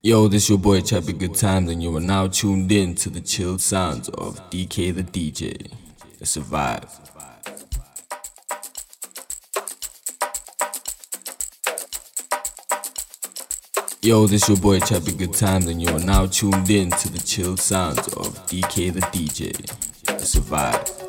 Yo, this your boy Chappy Good Times, and you are now tuned in to the chilled sounds of DK the DJ. It's a. Yo, this your boy Chappy Good Times, and you are now tuned in to the chilled sounds of DK the DJ. It's a.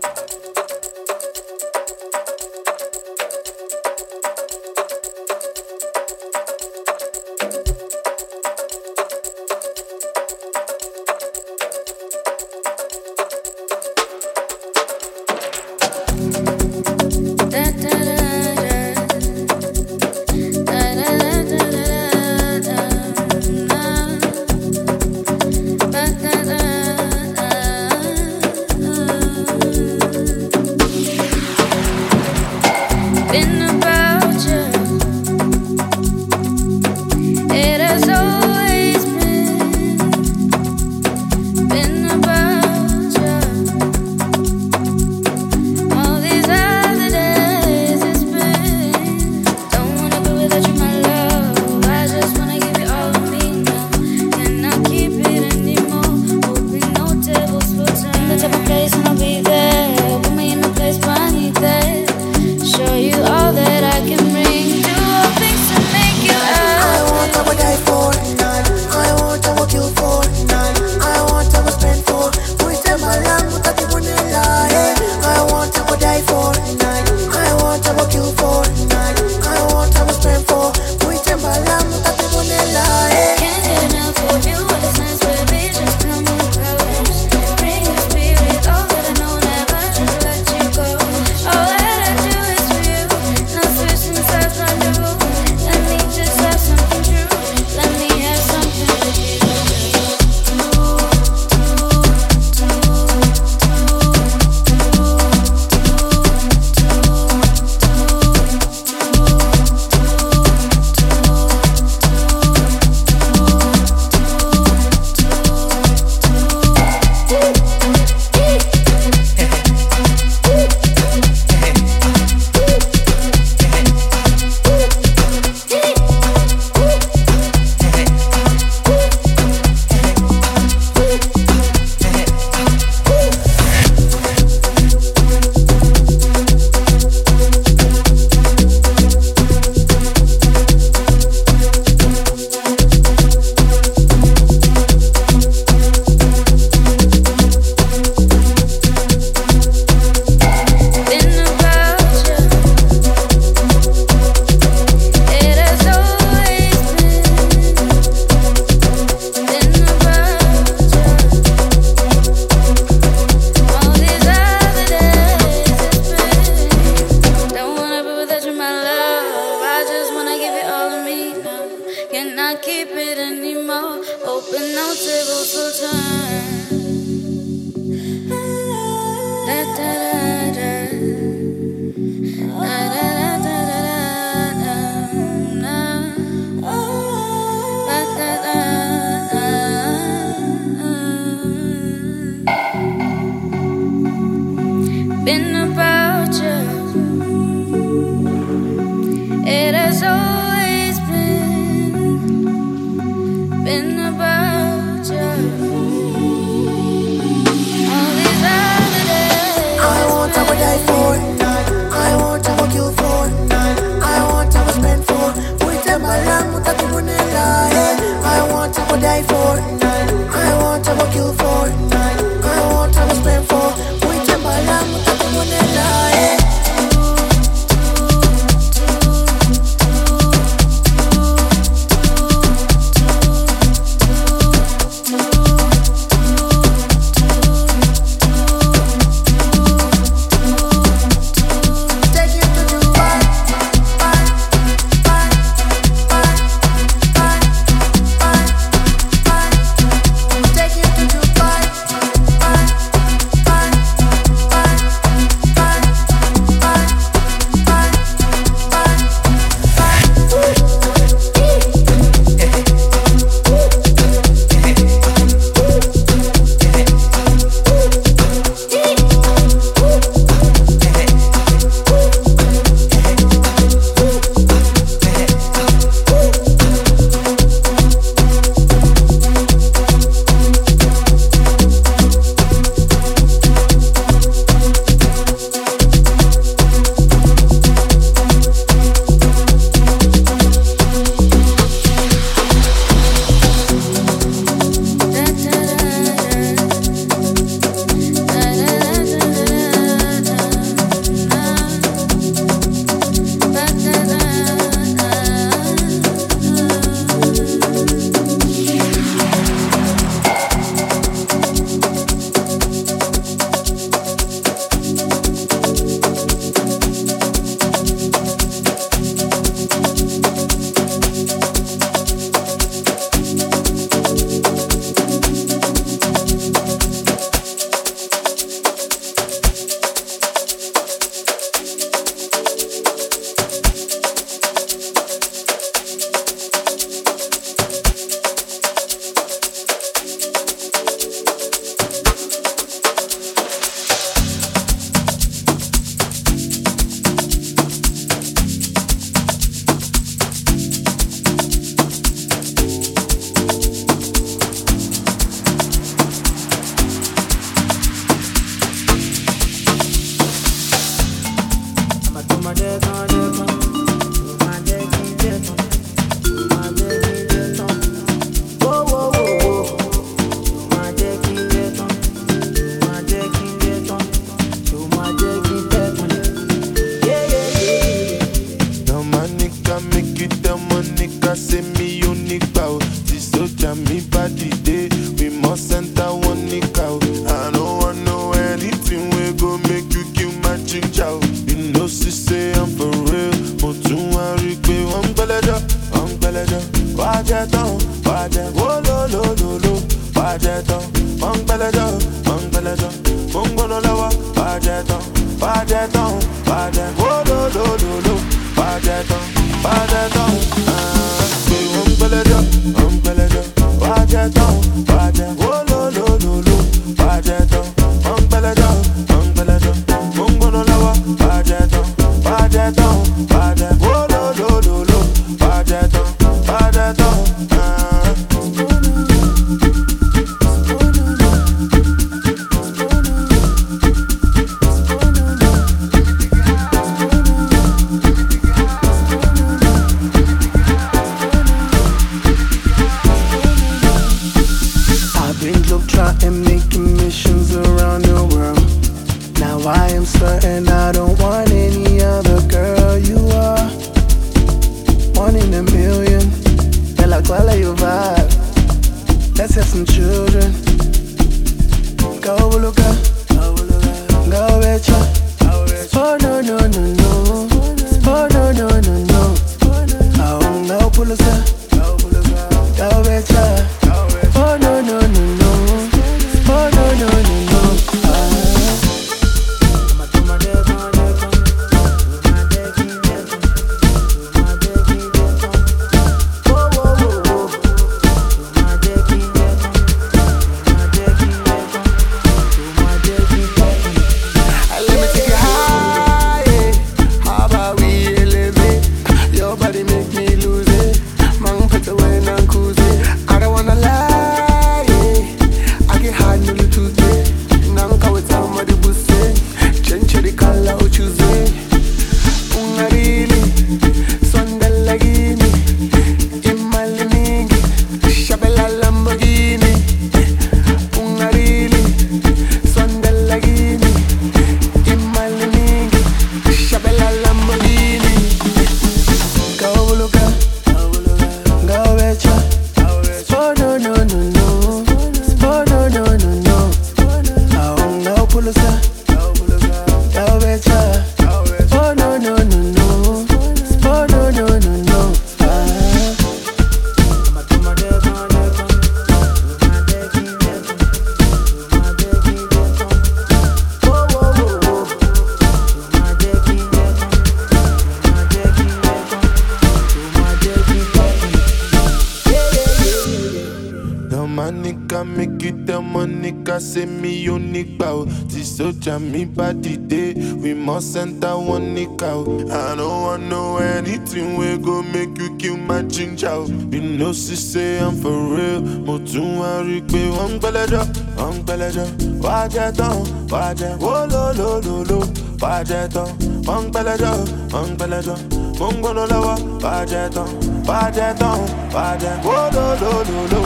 and me body day. We must enter one nick out. I don't want no anything we go make you kill my ginger. You know she say I'm for real. Mo tún wá rí pé wọ́n ń gbẹ́lẹ́jọ́, wọ́n ń gbẹ́lẹ́jọ́. Wá jẹ tán, wá lo, wólólólóló. Wá jẹ tán, wọ́n ń gbẹ́lẹ́jọ́, wọ́n ń gbẹ́lẹ́jọ́. Mo ń gbóná lọ́wọ́, wá jẹ tán, wá jẹ tán, wá jẹ lo lo lo,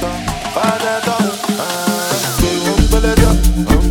tán, wá jẹ tán. Pé wọ́n ń gbẹ́lẹ́jọ́, wọ́n ń.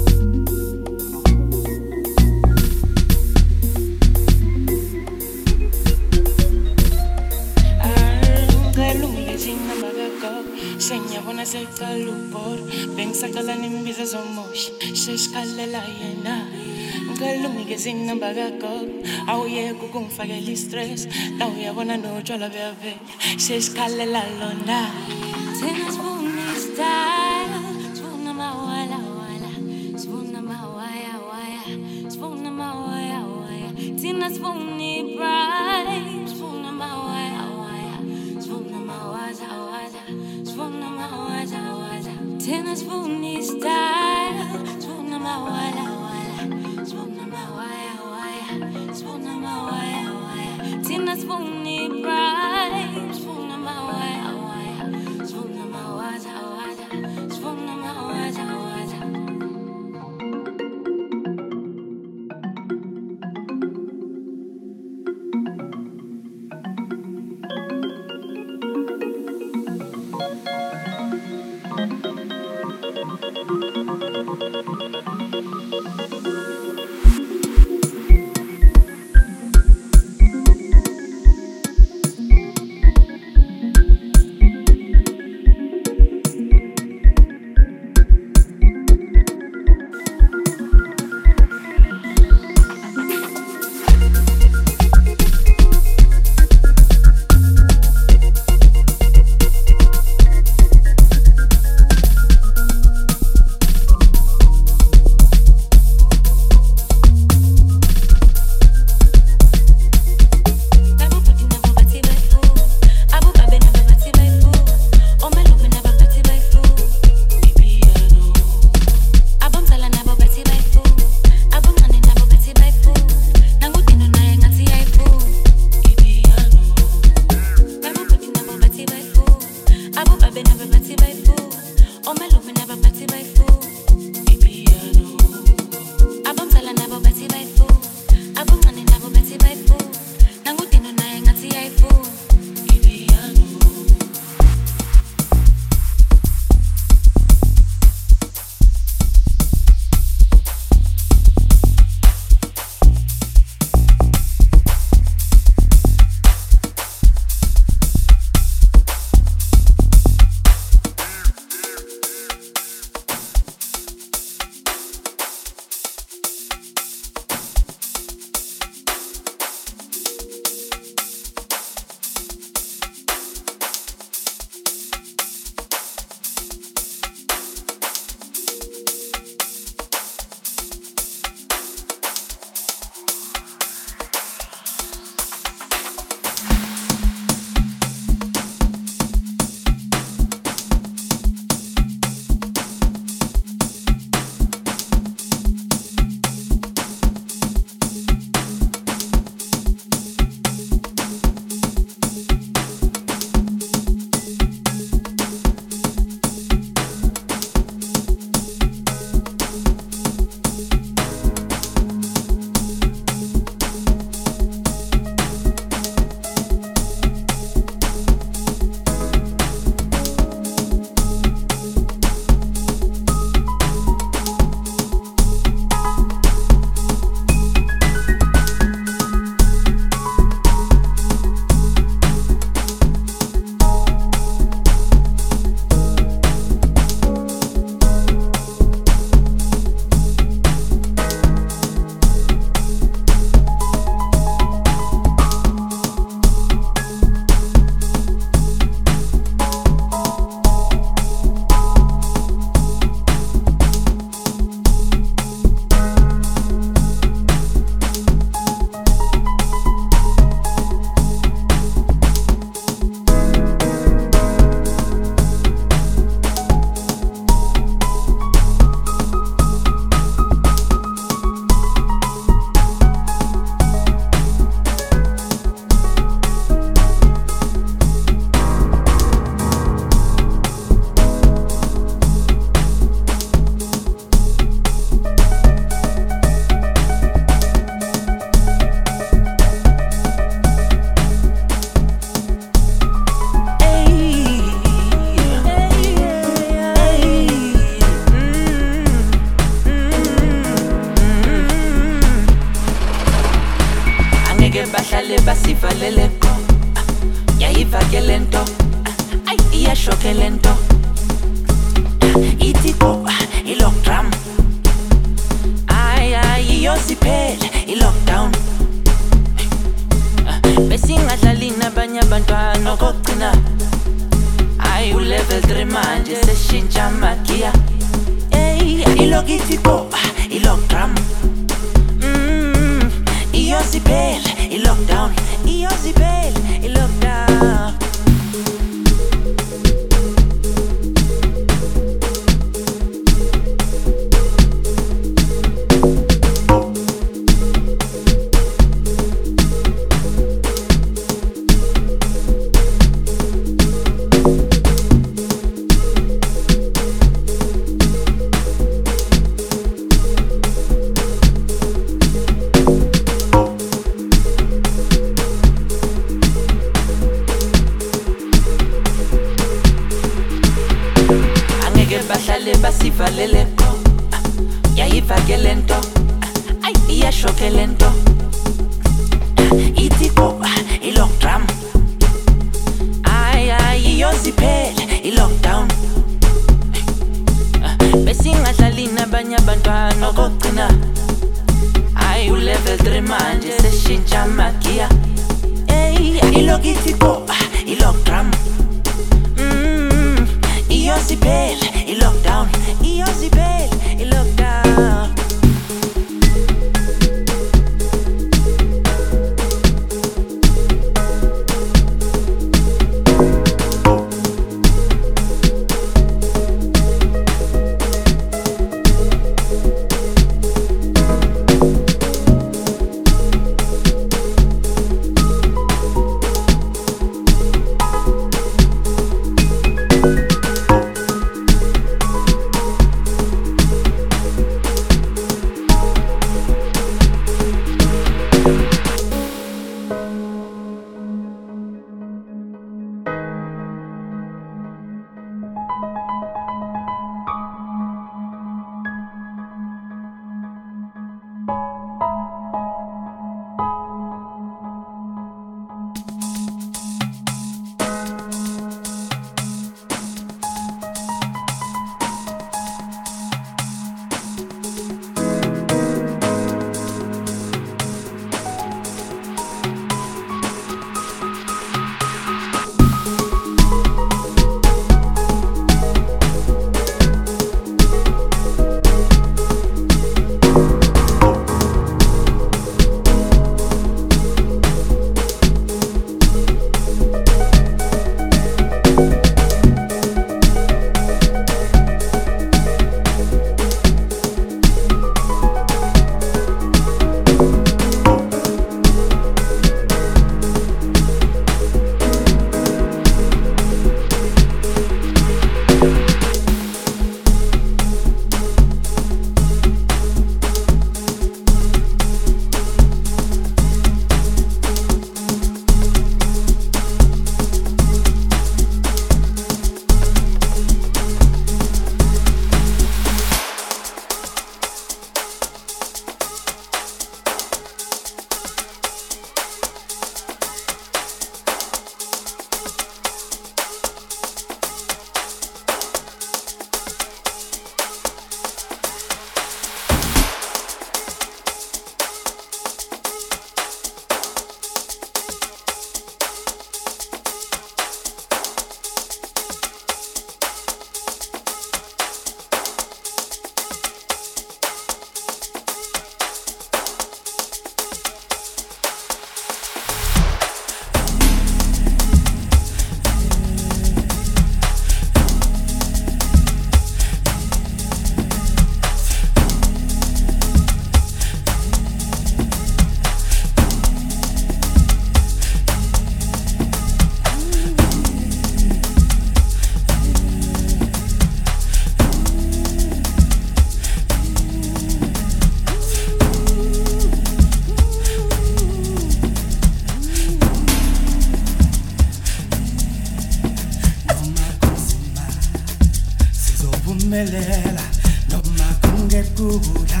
sovumelela noma kungekula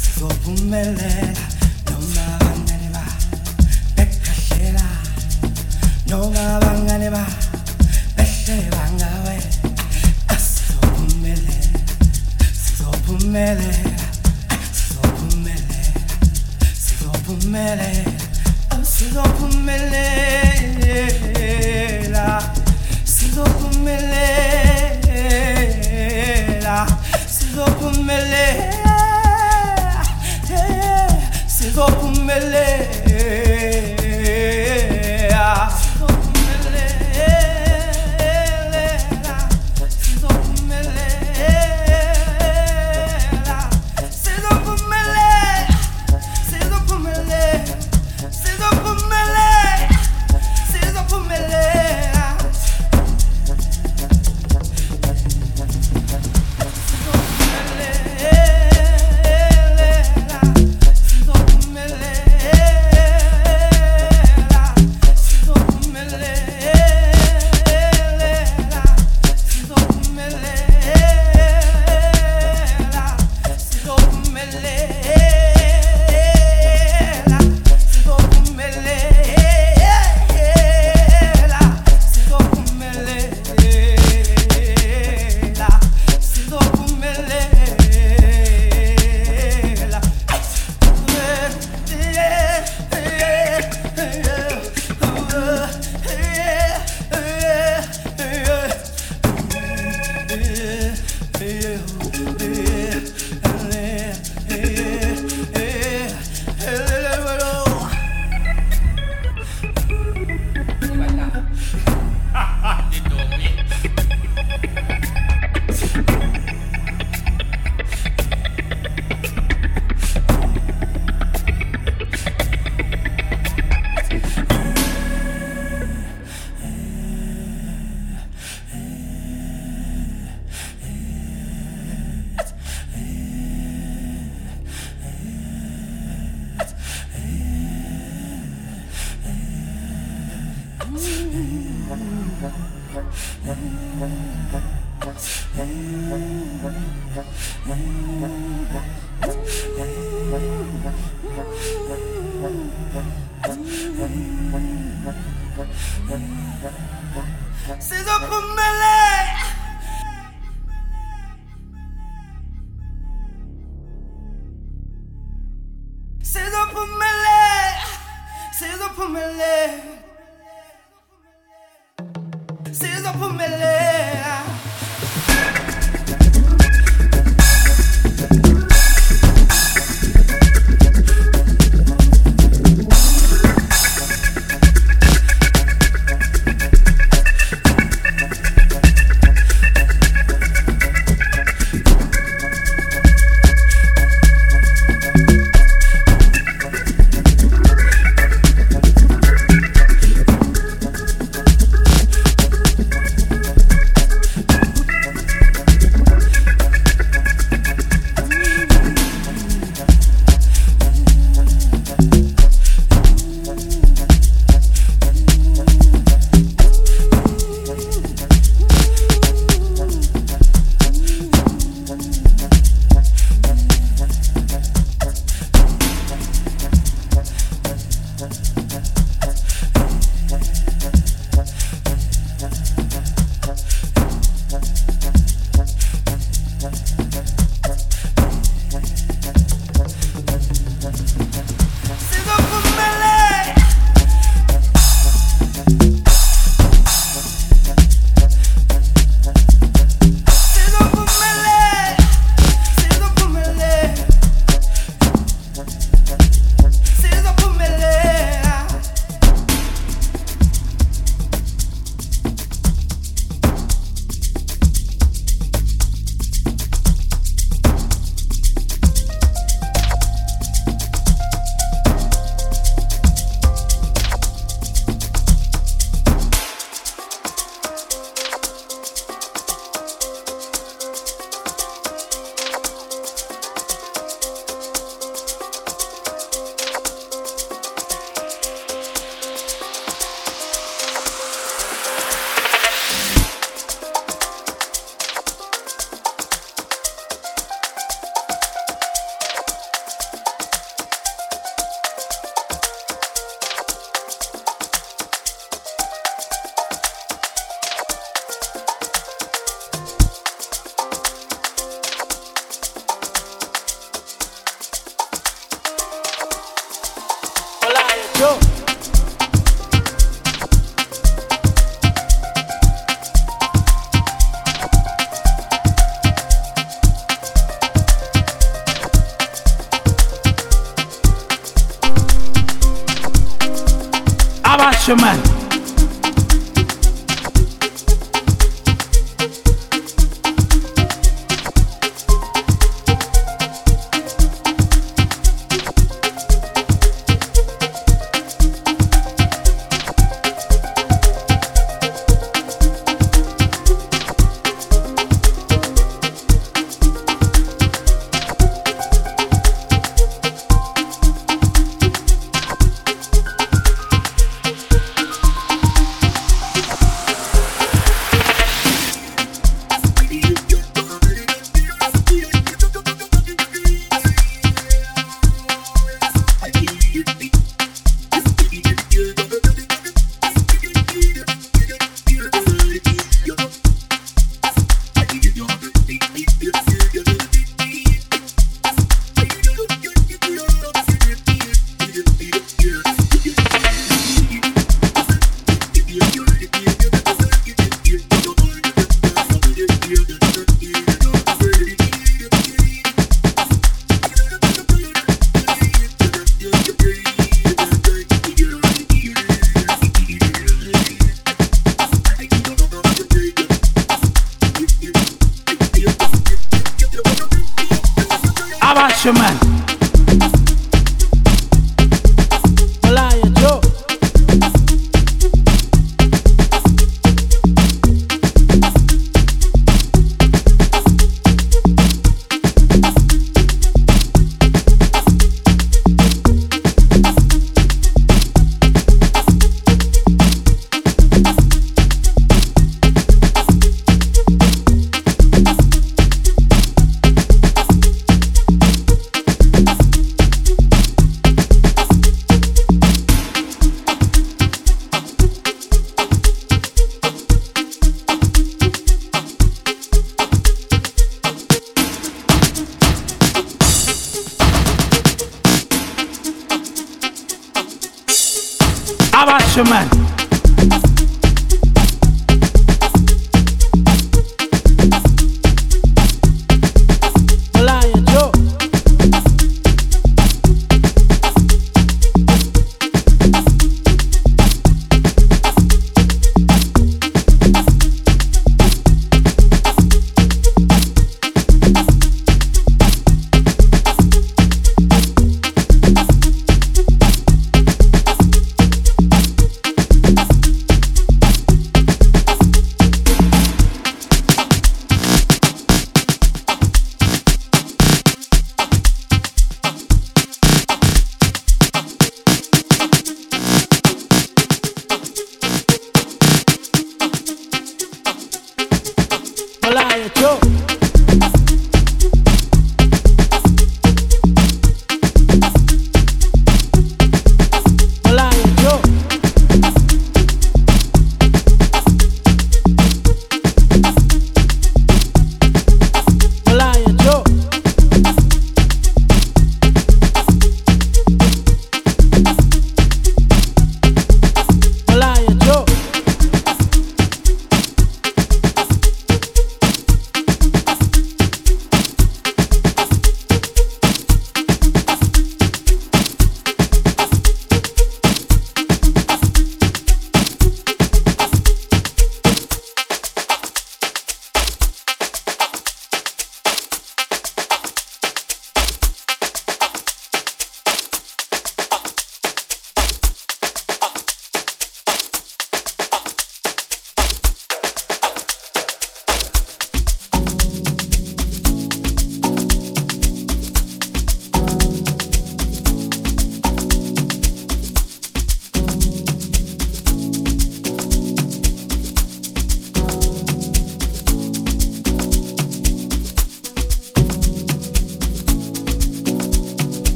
sizovumelela noma bangane ba bekhahlela noma bangane ba be she banga we. So bumele, so bangawe so sizovumelela so sizovumelela So sizophumelela oh, sizophumelela eh, eh, eh, sizophumelela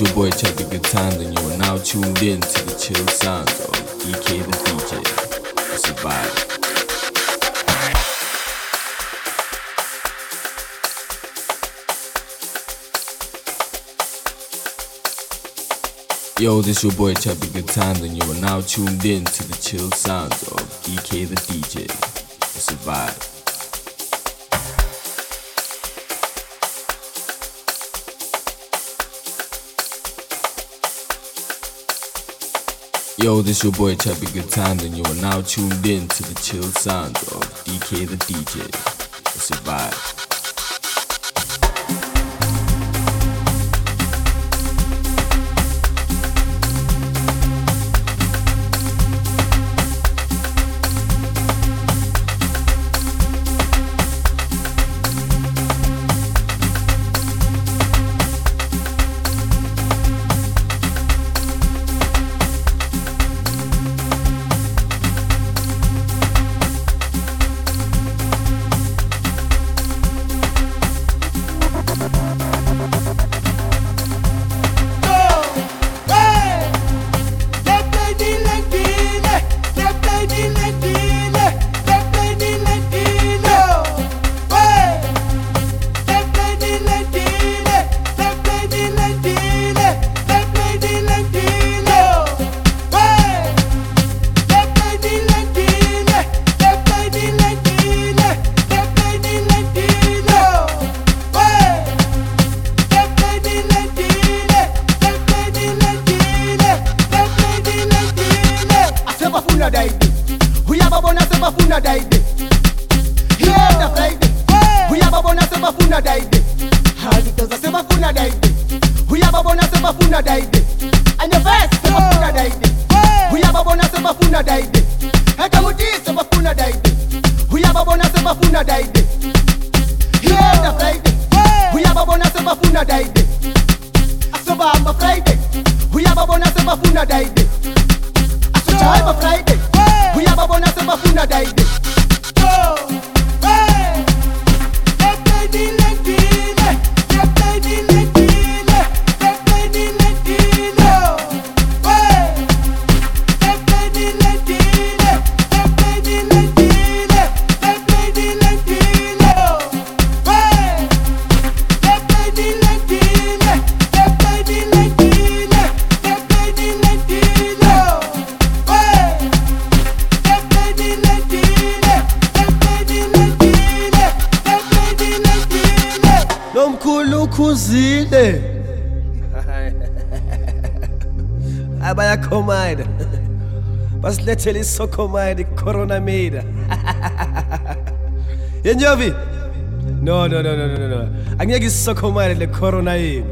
it's your boy Check the Good Times, and you are now tuned in to the chill sounds of DK the DJ. Survive. Yo, this your boy Chubby the Good Times, and you are now tuned in to the chill sounds of DK the DJ. Survive. Yo, this your boy Chubby Good Times, and you are now tuned in to the chill sounds of DK the DJ. It's vibe. Basilethele isokhomida icorona mida yenyovi no no no no no no. Angeke isisokhomida le corona yini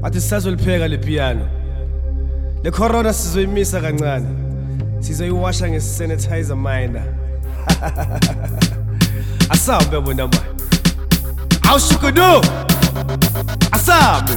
bathi sisazolipheka le piano. Le corona sizoyimisa kancane. Sizoyiwasha ngesanitizer minor. Asambe bona manje awushukudu. Asambe.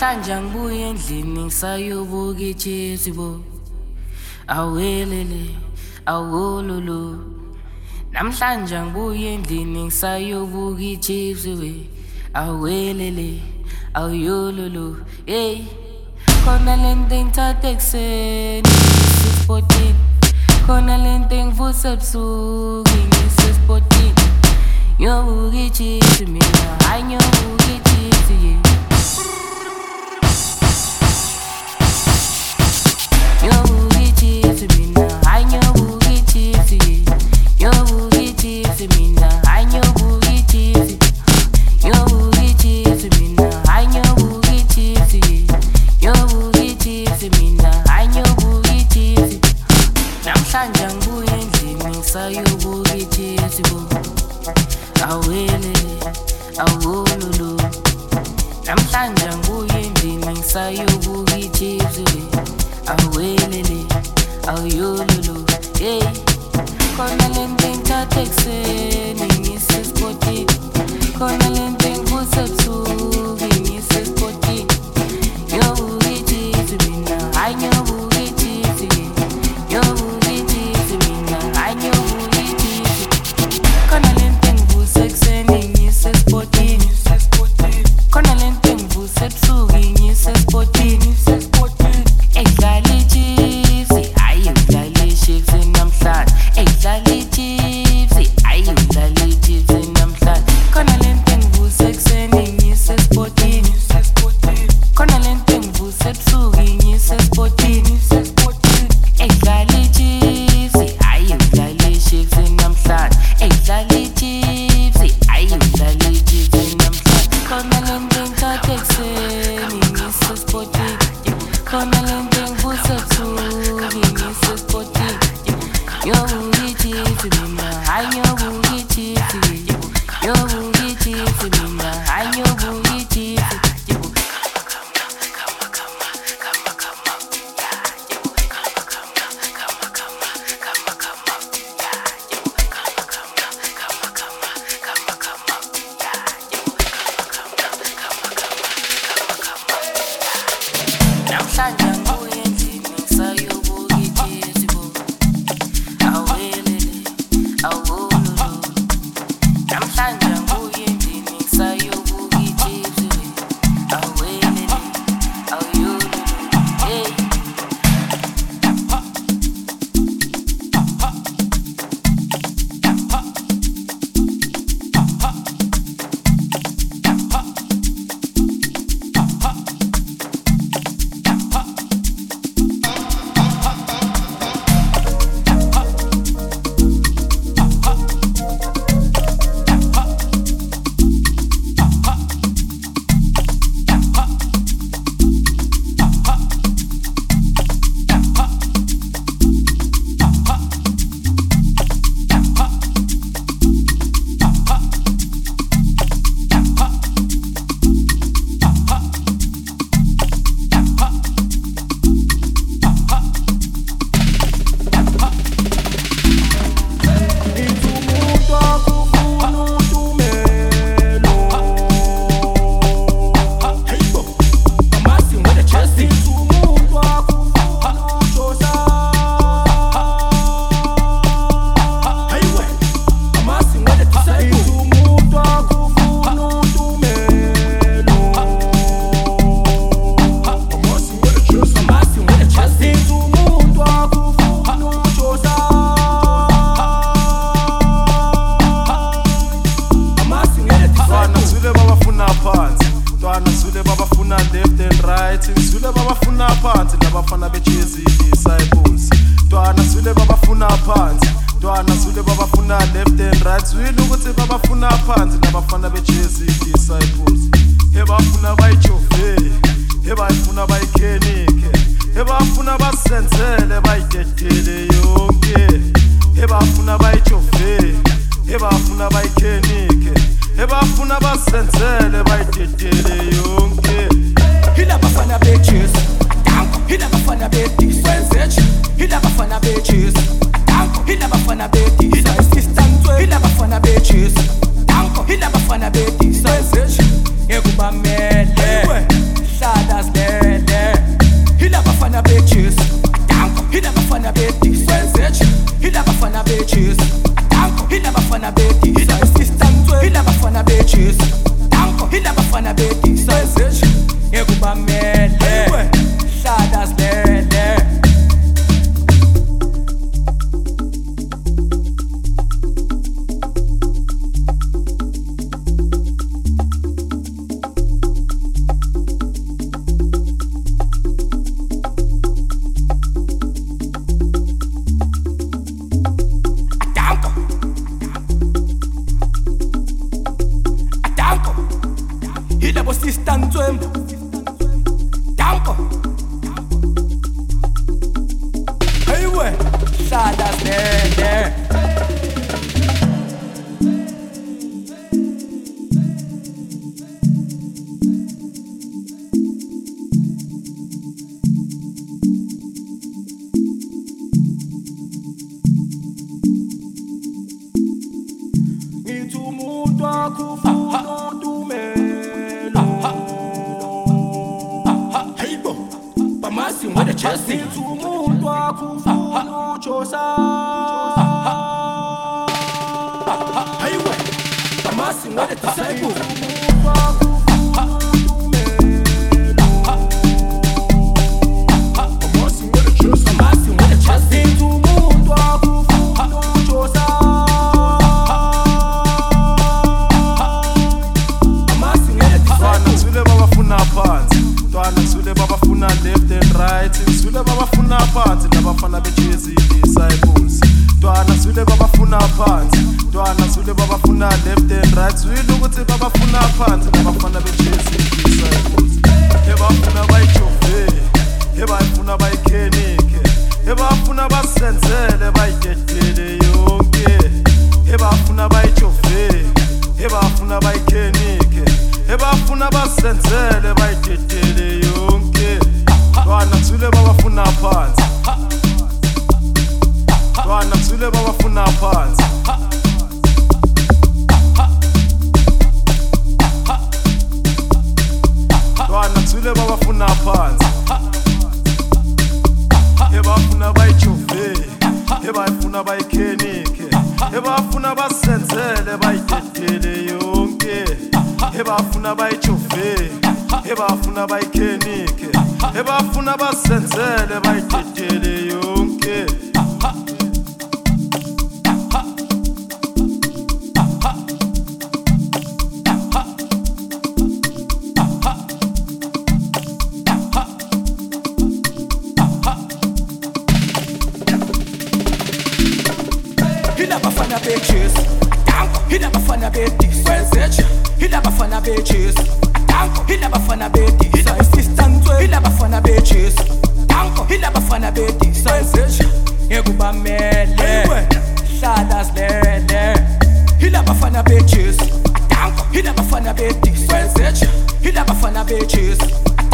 namhlanje ngibuye endlini ngisayobuka ijezi bo. Awelele awololo. Namhlanje ngibuye endlini ngisayobuka ijezi we. Awelele awuyololo hey khona le nto engithatha ekuseni ngisesipotini khona le nto engivusa ebusuku ngisesipotini ngiyobuka ijezi mina hhayi ngiyobuka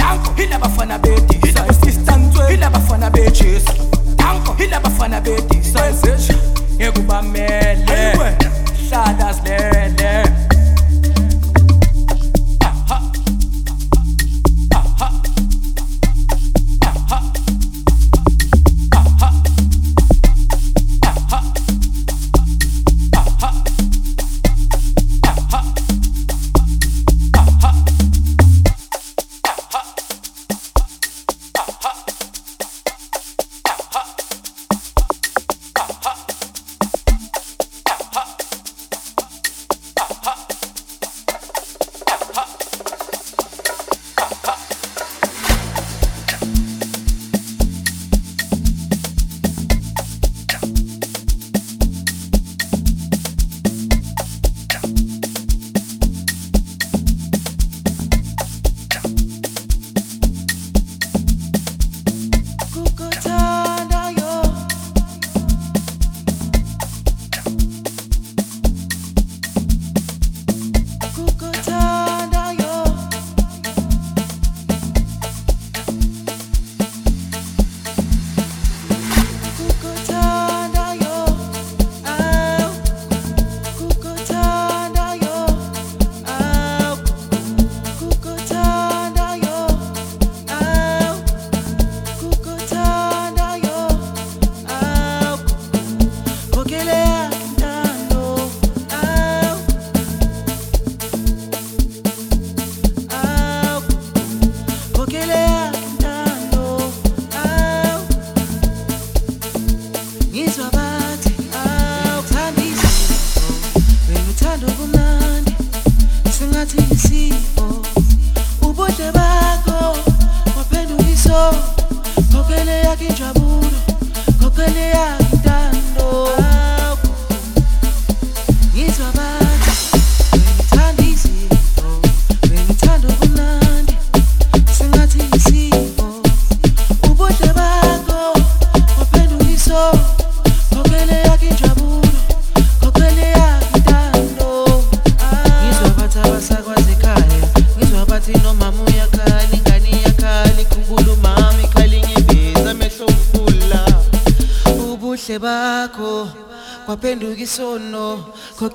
Tanko, hila bafana beti Hila besistantwe Hila bafana betches Tanko, hila bafana beti Sensation Yekubamele Sadasle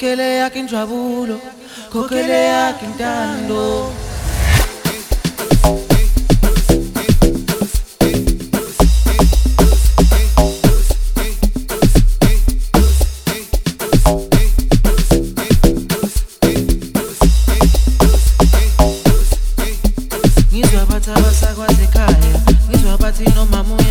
kokelea kinjabulo kokelea kintando ngizwa abathi abasakwazekaya ngizwa abathi noma moya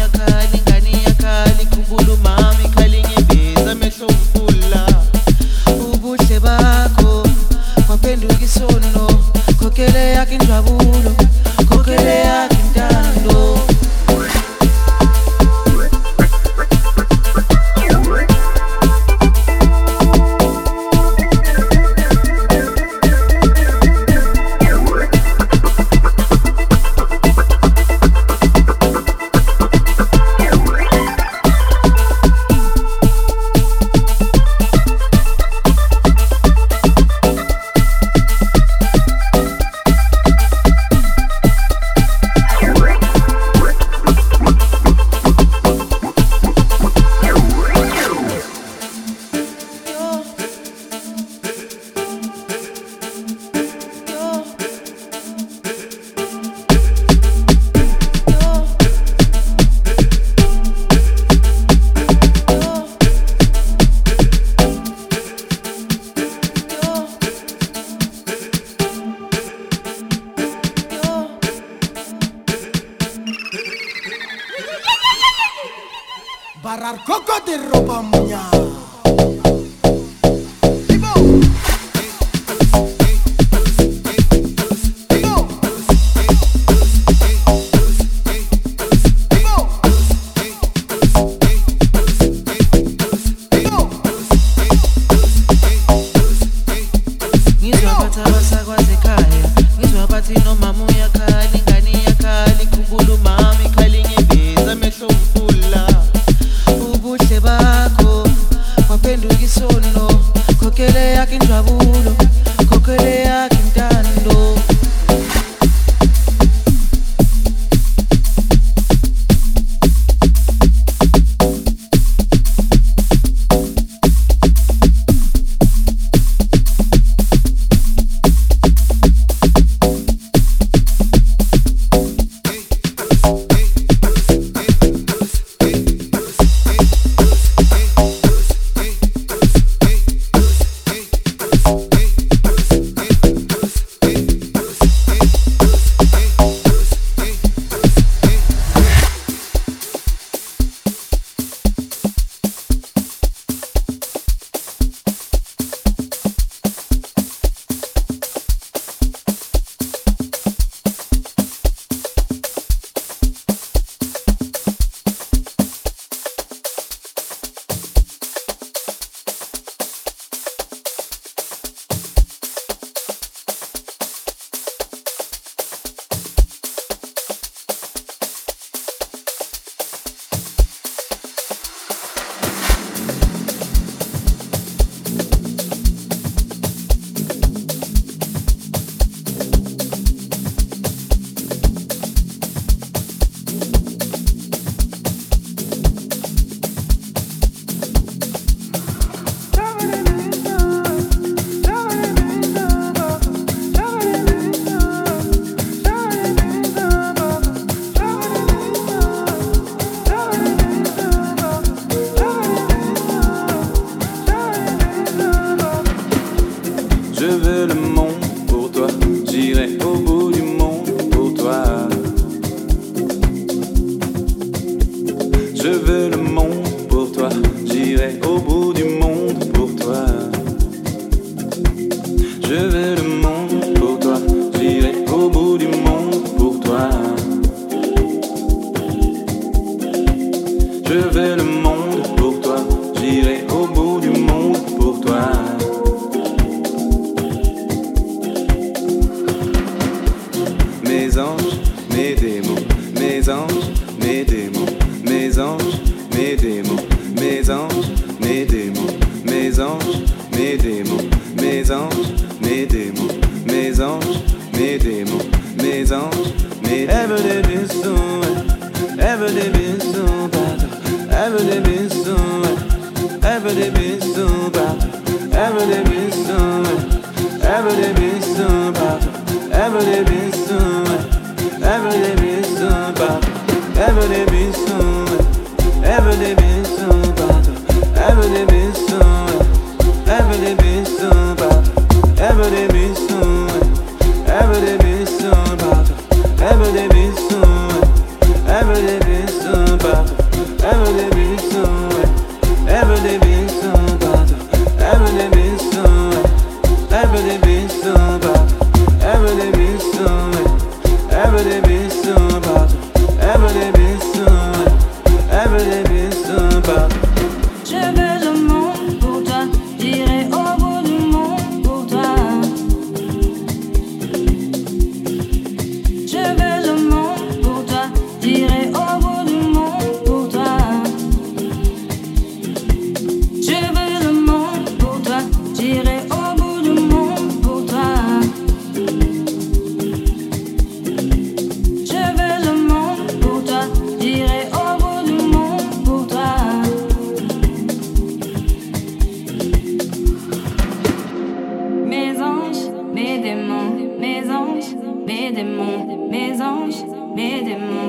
目でも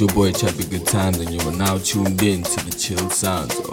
your boy Chappy Good Times, and you are now tuned in to the chill sounds.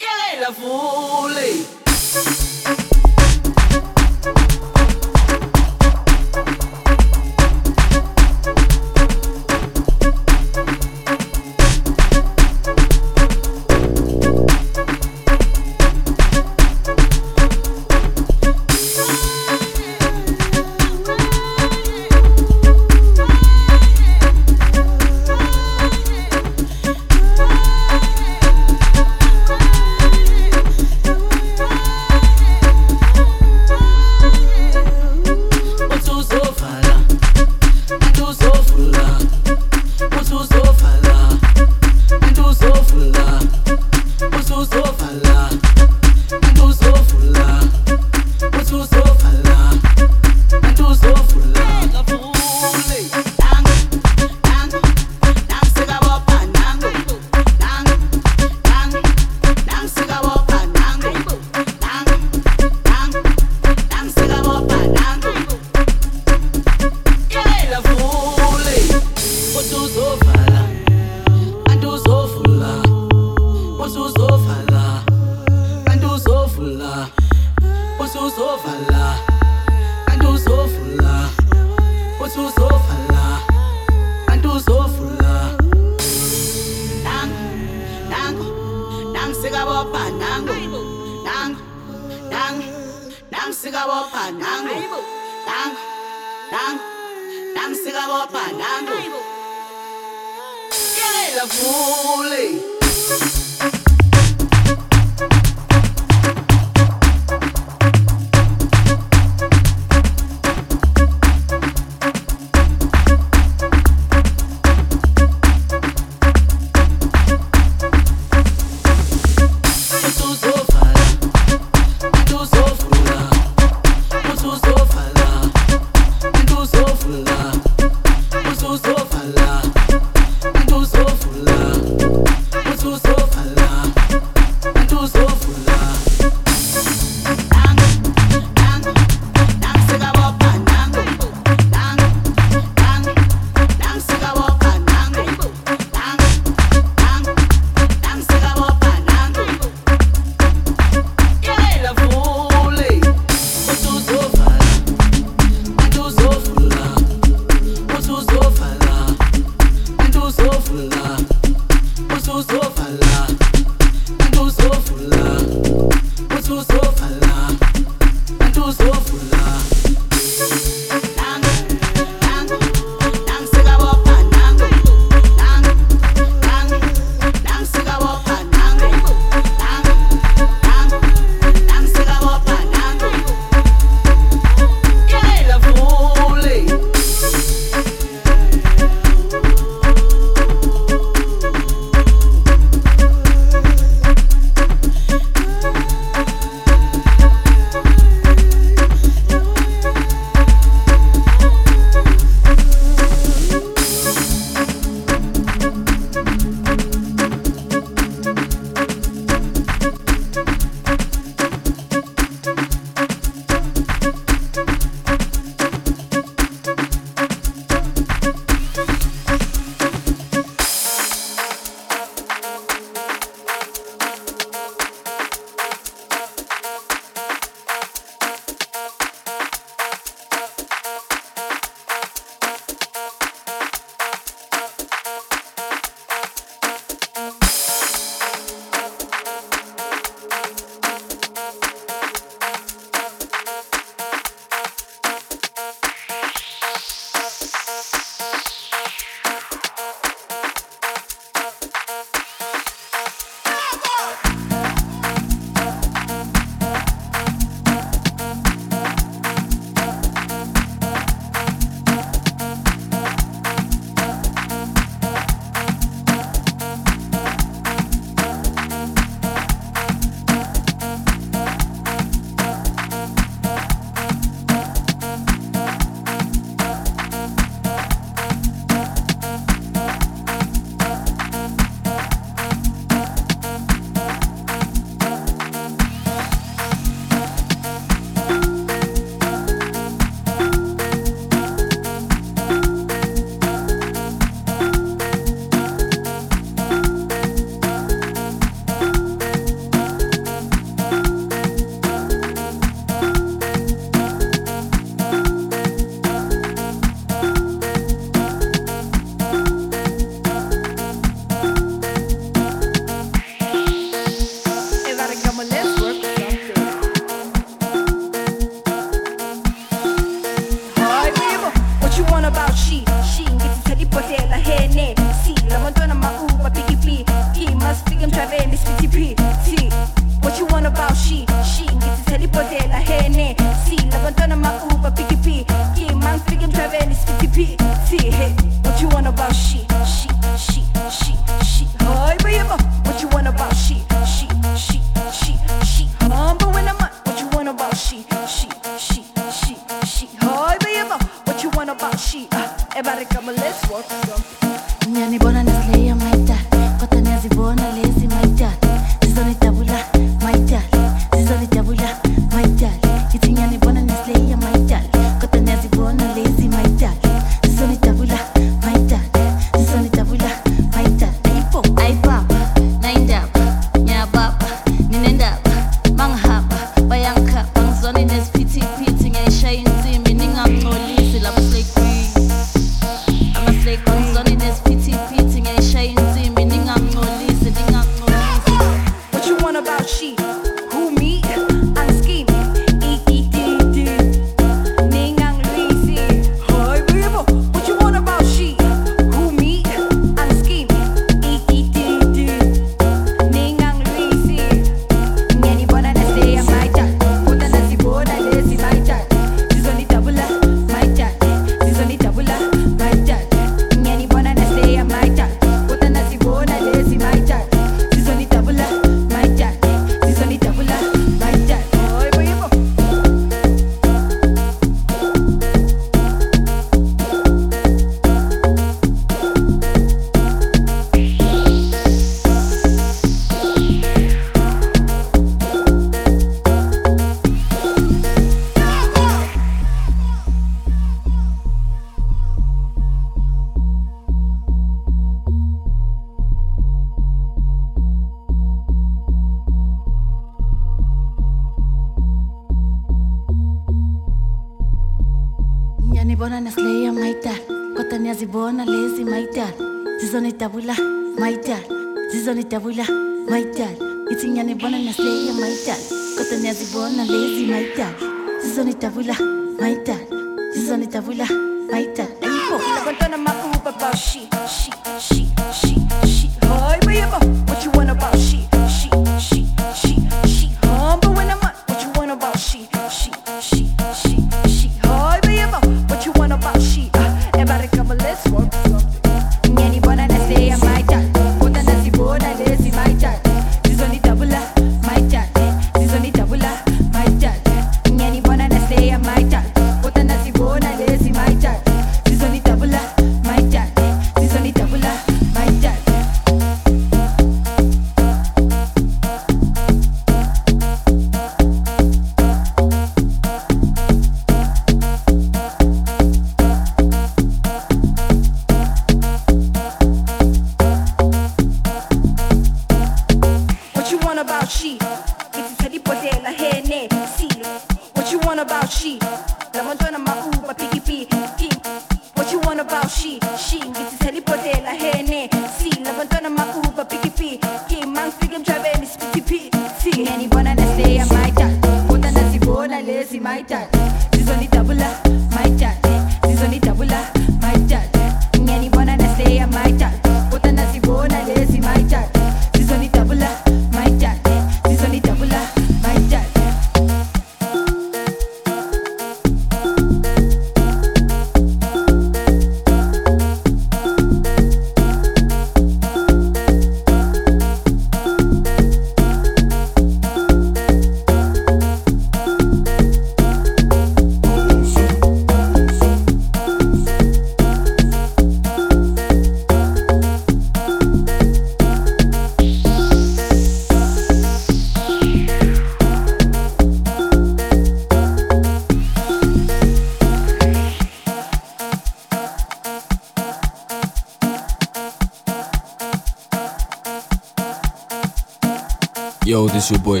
就不会。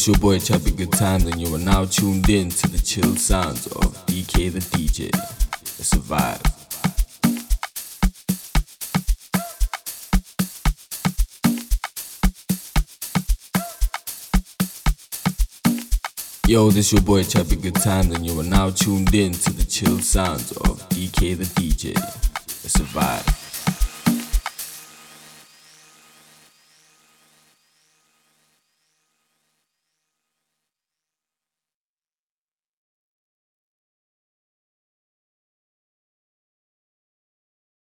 This your boy Chubby Good Times, and you are now tuned in to the chill sounds of DK the DJ. It's vibe. Yo, this your boy Chubby Good Times, and you are now tuned in to the chill sounds of DK the DJ. It's vibe.